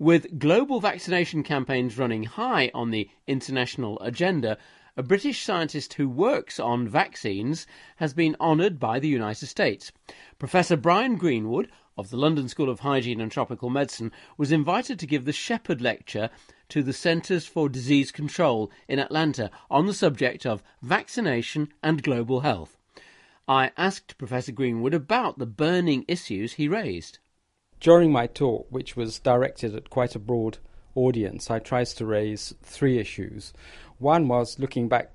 With global vaccination campaigns running high on the international agenda, a British scientist who works on vaccines has been honoured by the United States. Professor Brian Greenwood of the London School of Hygiene and Tropical Medicine was invited to give the Shepherd Lecture to the Centers for Disease Control in Atlanta on the subject of vaccination and global health. I asked Professor Greenwood about the burning issues he raised. During my talk, which was directed at quite a broad audience, I tried to raise three issues. One was looking back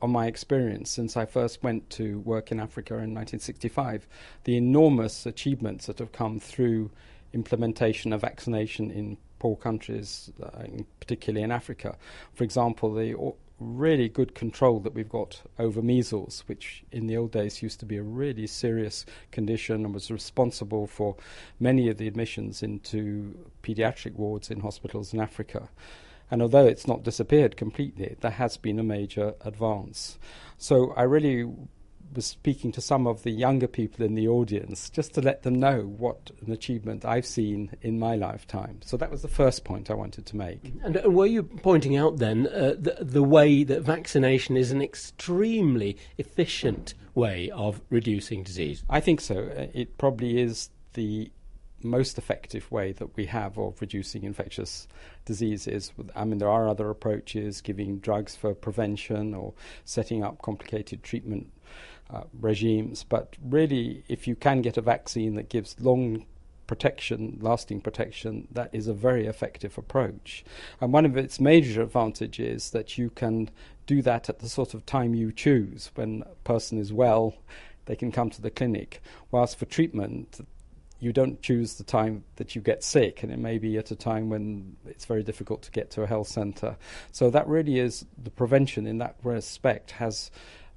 on my experience since I first went to work in Africa in 1965, the enormous achievements that have come through implementation of vaccination in poor countries, uh, particularly in Africa. For example, the really good control that we've got over measles, which in the old days used to be a really serious condition and was responsible for many of the admissions into pediatric wards in hospitals in Africa. And although it's not disappeared completely, there has been a major advance. So I really was speaking to some of the younger people in the audience just to let them know what an achievement I've seen in my lifetime. So that was the first point I wanted to make. And, and were you pointing out then uh, the, the way that vaccination is an extremely efficient way of reducing disease? I think so. Uh, it probably is the most effective way that we have of reducing infectious diseases. I mean, there are other approaches, giving drugs for prevention or setting up complicated treatment uh, regimes. But really, if you can get a vaccine that gives long protection, lasting protection, that is a very effective approach. And one of its major advantages is that you can do that at the sort of time you choose. When a person is well, they can come to the clinic. Whilst for treatment, you don't choose the time that you get sick, and it may be at a time when it's very difficult to get to a health centre. So that really is the prevention in that respect has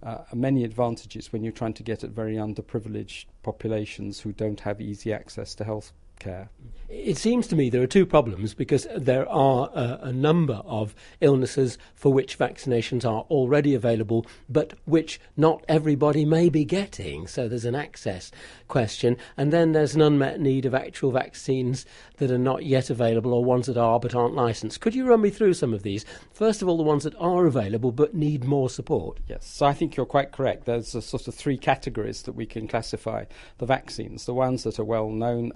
uh, many advantages when you're trying to get at very underprivileged populations who don't have easy access to health care. It seems to me there are two problems because there are a, a, number of illnesses for which vaccinations are already available, but which not everybody may be getting. So there's an access question. And then there's an unmet need of actual vaccines that are not yet available or ones that are but aren't licensed. Could you run me through some of these? First of all, the ones that are available but need more support. Yes, so I think you're quite correct. There's a sort of three categories that we can classify the vaccines the ones that are well known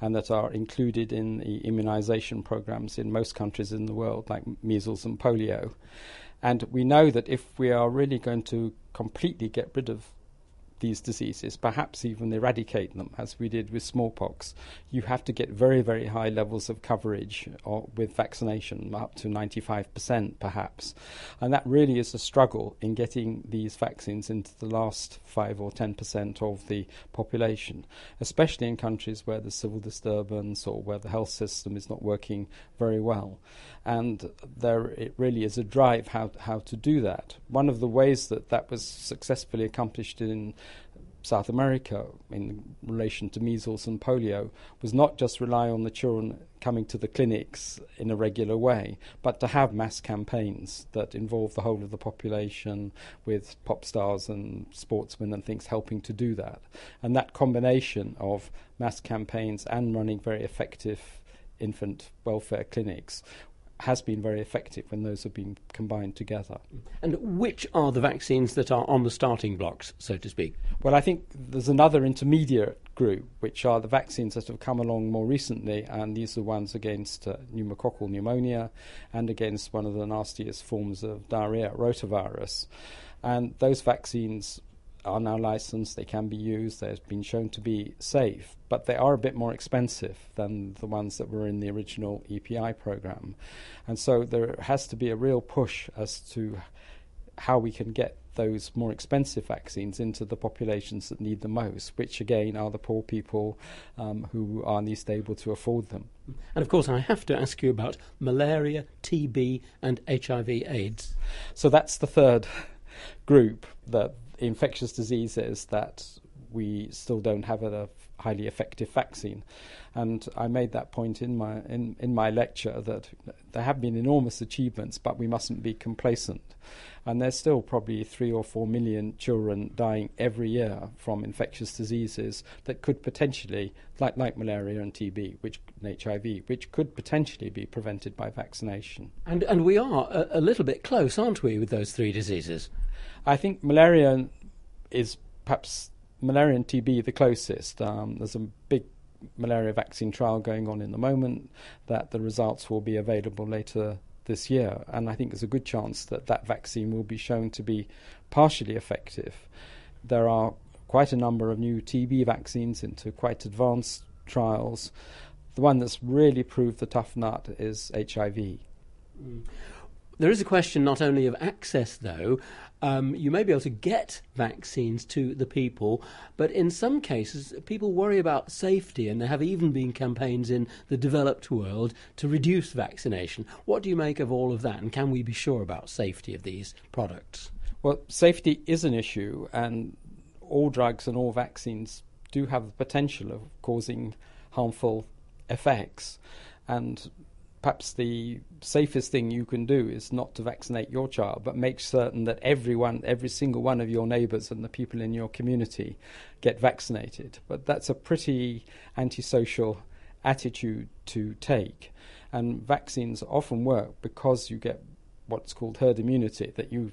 and that are included in the immunization programs in most countries in the world, like measles and polio. And we know that if we are really going to completely get rid of these diseases, perhaps even eradicate them, as we did with smallpox, you have to get very, very high levels of coverage or, uh, with vaccination, up to 95% perhaps. And that really is a struggle in getting these vaccines into the last 5 or 10% of the population, especially in countries where there's civil disturbance or where the health system is not working very well. And there it really is a drive how, how to do that. One of the ways that that was successfully accomplished in South America in relation to measles and polio was not just rely on the children coming to the clinics in a regular way, but to have mass campaigns that involve the whole of the population with pop stars and sportsmen and things helping to do that. And that combination of mass campaigns and running very effective infant welfare clinics has been very effective when those have been combined together. And which are the vaccines that are on the starting blocks, so to speak? Well, I think there's another intermediate group, which are the vaccines that have come along more recently, and these are ones against uh, pneumococcal pneumonia and against one of the nastiest forms of diarrhea, rotavirus. And those vaccines are now licensed, they can be used, they've been shown to be safe, but they are a bit more expensive than the ones that were in the original EPI program. And so there has to be a real push as to how we can get those more expensive vaccines into the populations that need the most, which again are the poor people um, who are least able to afford them. And of course, I have to ask you about malaria, TB, and HIV/AIDS. So that's the third group that infectious diseases that we still don't have a highly effective vaccine. And I made that point in my in, in my lecture that there have been enormous achievements, but we mustn't be complacent. And there's still probably three or four million children dying every year from infectious diseases that could potentially, like, like malaria and TB, which and HIV, which could potentially be prevented by vaccination. And and we are a, a little bit close, aren't we, with those three diseases? I think malaria is perhaps malaria and TB the closest. Um, there's a big malaria vaccine trial going on in the moment that the results will be available later this year, and I think there's a good chance that that vaccine will be shown to be partially effective. There are quite a number of new TB vaccines into quite advanced trials. The one that's really proved the tough nut is HIV. Mm. There is a question not only of access, though. Um, you may be able to get vaccines to the people, but in some cases, people worry about safety, and there have even been campaigns in the developed world to reduce vaccination. What do you make of all of that, and can we be sure about safety of these products? Well, safety is an issue, and all drugs and all vaccines do have the potential of causing harmful effects. And perhaps the safest thing you can do is not to vaccinate your child, but make certain that everyone, every single one of your neighbours and the people in your community get vaccinated. But that's a pretty antisocial attitude to take. And vaccines often work because you get what's called herd immunity, that you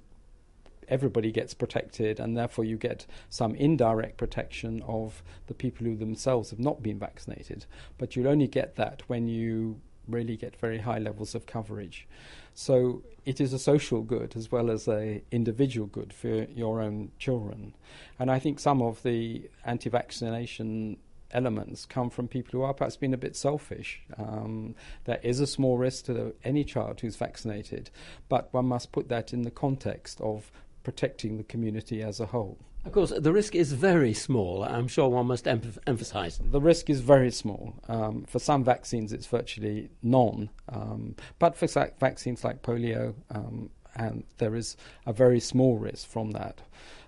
everybody gets protected, and therefore you get some indirect protection of the people who themselves have not been vaccinated. But you'll only get that when you really get very high levels of coverage. So it is a social good as well as a individual good for your own children. And I think some of the anti-vaccination elements come from people who are perhaps being a bit selfish. Um, there is a small risk to any child who's vaccinated, but one must put that in the context of protecting the community as a whole. Of course, the risk is very small. I'm sure one must em- emphasize. The risk is very small. Um, for some vaccines, it's virtually none. Um, but for vaccines like polio, um, and there is a very small risk from that.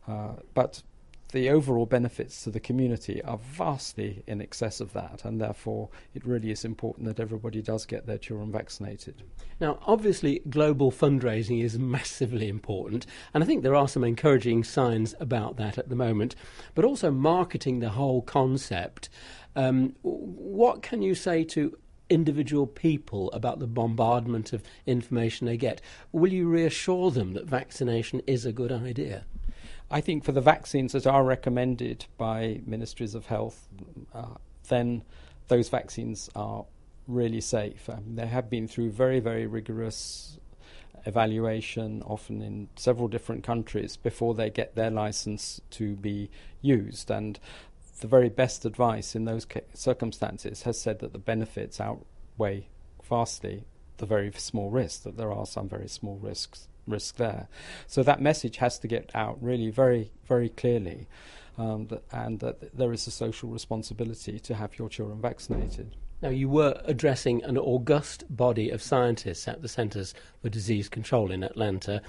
Uh, but the overall benefits to the community are vastly in excess of that, and therefore it really is important that everybody does get their children vaccinated. Now, obviously, global fundraising is massively important, and I think there are some encouraging signs about that at the moment, but also marketing the whole concept. Um, what can you say to individual people about the bombardment of information they get? Will you reassure them that vaccination is a good idea? I think for the vaccines that are recommended by ministries of health, uh, then those vaccines are really safe. Um, they have been through very, very rigorous evaluation, often in several different countries, before they get their license to be used. And the very best advice in those circumstances has said that the benefits outweigh vastly the very small risks, that there are some very small risks risk there. So that message has to get out really very, very clearly, um, that, and that there is a social responsibility to have your children vaccinated. Now, you were addressing an august body of scientists at the Centres for Disease Control in Atlanta.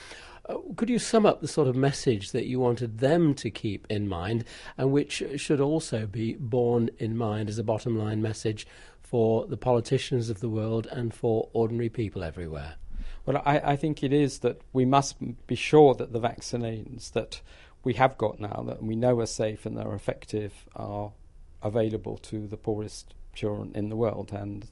Uh, could you sum up the sort of message that you wanted them to keep in mind and which should also be borne in mind as a bottom line message for the politicians of the world and for ordinary people everywhere? Well, I, I think it is that we must be sure that the vaccines that we have got now, that we know are safe and they're effective, are available to the poorest children in the world. And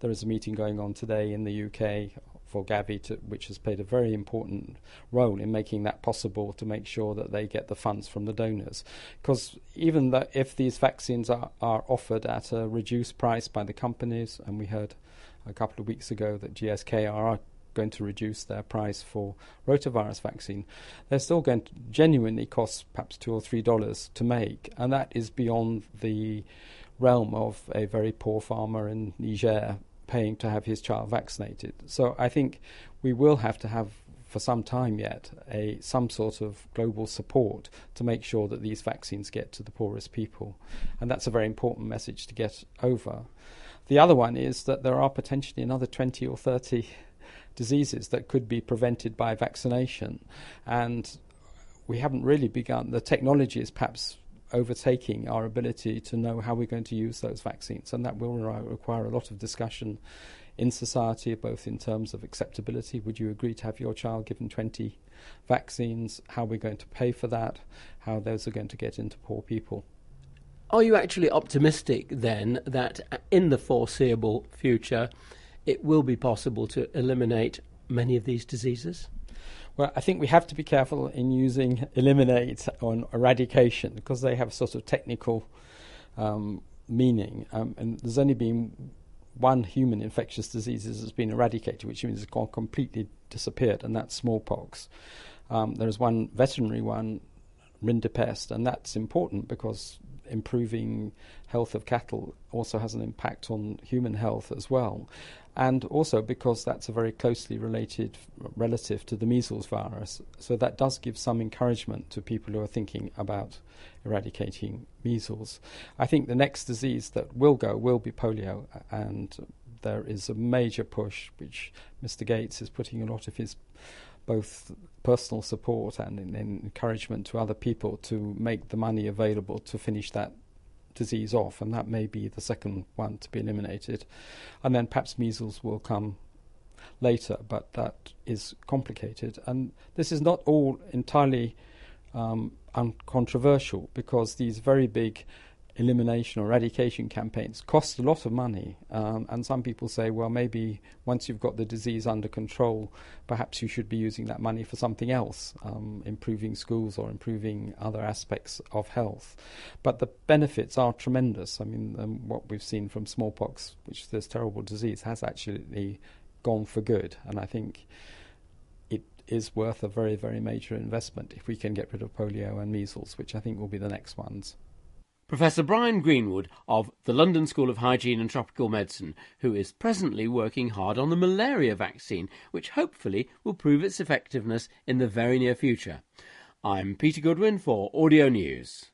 there is a meeting going on today in the UK for Gavi, to, which has played a very important role in making that possible to make sure that they get the funds from the donors. Because even if these vaccines are, are offered at a reduced price by the companies, and we heard a couple of weeks ago that GSK are going to reduce their price for rotavirus vaccine, they're still going to genuinely cost perhaps two or three dollars to make, and that is beyond the realm of a very poor farmer in Niger paying to have his child vaccinated. So I think we will have to have for some time yet a some sort of global support to make sure that these vaccines get to the poorest people, and that's a very important message to get over. The other one is that there are potentially another 20 or 30 diseases that could be prevented by vaccination. And we haven't really begun, the technology is perhaps overtaking our ability to know how we're going to use those vaccines. And that will require a lot of discussion in society, both in terms of acceptability. Would you agree to have your child given 20 vaccines? How we're going to pay for that? How those are going to get into poor people? Are you actually optimistic then that uh, in the foreseeable future it will be possible to eliminate many of these diseases? Well, I think we have to be careful in using eliminate on eradication because they have a sort of technical um, meaning. Um, and there's only been one human infectious disease that has been eradicated, which means it's gone completely disappeared, and that's smallpox. Um, there is one veterinary one, rinderpest, and that's important because improving health of cattle also has an impact on human health as well. And also because that's a very closely related relative to the measles virus. So that does give some encouragement to people who are thinking about eradicating measles. I think the next disease that will go will be polio, and there is a major push which Mr. Gates is putting a lot of his both personal support and in, in encouragement to other people to make the money available to finish that disease off, and that may be the second one to be eliminated. And then perhaps measles will come later, but that is complicated. And this is not all entirely um, uncontroversial because these very big elimination or eradication campaigns cost a lot of money. Um, and some people say, well, maybe once you've got the disease under control, perhaps you should be using that money for something else, um, improving schools or improving other aspects of health. But the benefits are tremendous. I mean, um, what we've seen from smallpox, which is this terrible disease, has actually gone for good. And I think it is worth a very, very major investment if we can get rid of polio and measles, which I think will be the next ones. Professor Brian Greenwood of the London School of Hygiene and Tropical Medicine, who is presently working hard on the malaria vaccine, which hopefully will prove its effectiveness in the very near future. I'm Peter Goodwin for Audio News.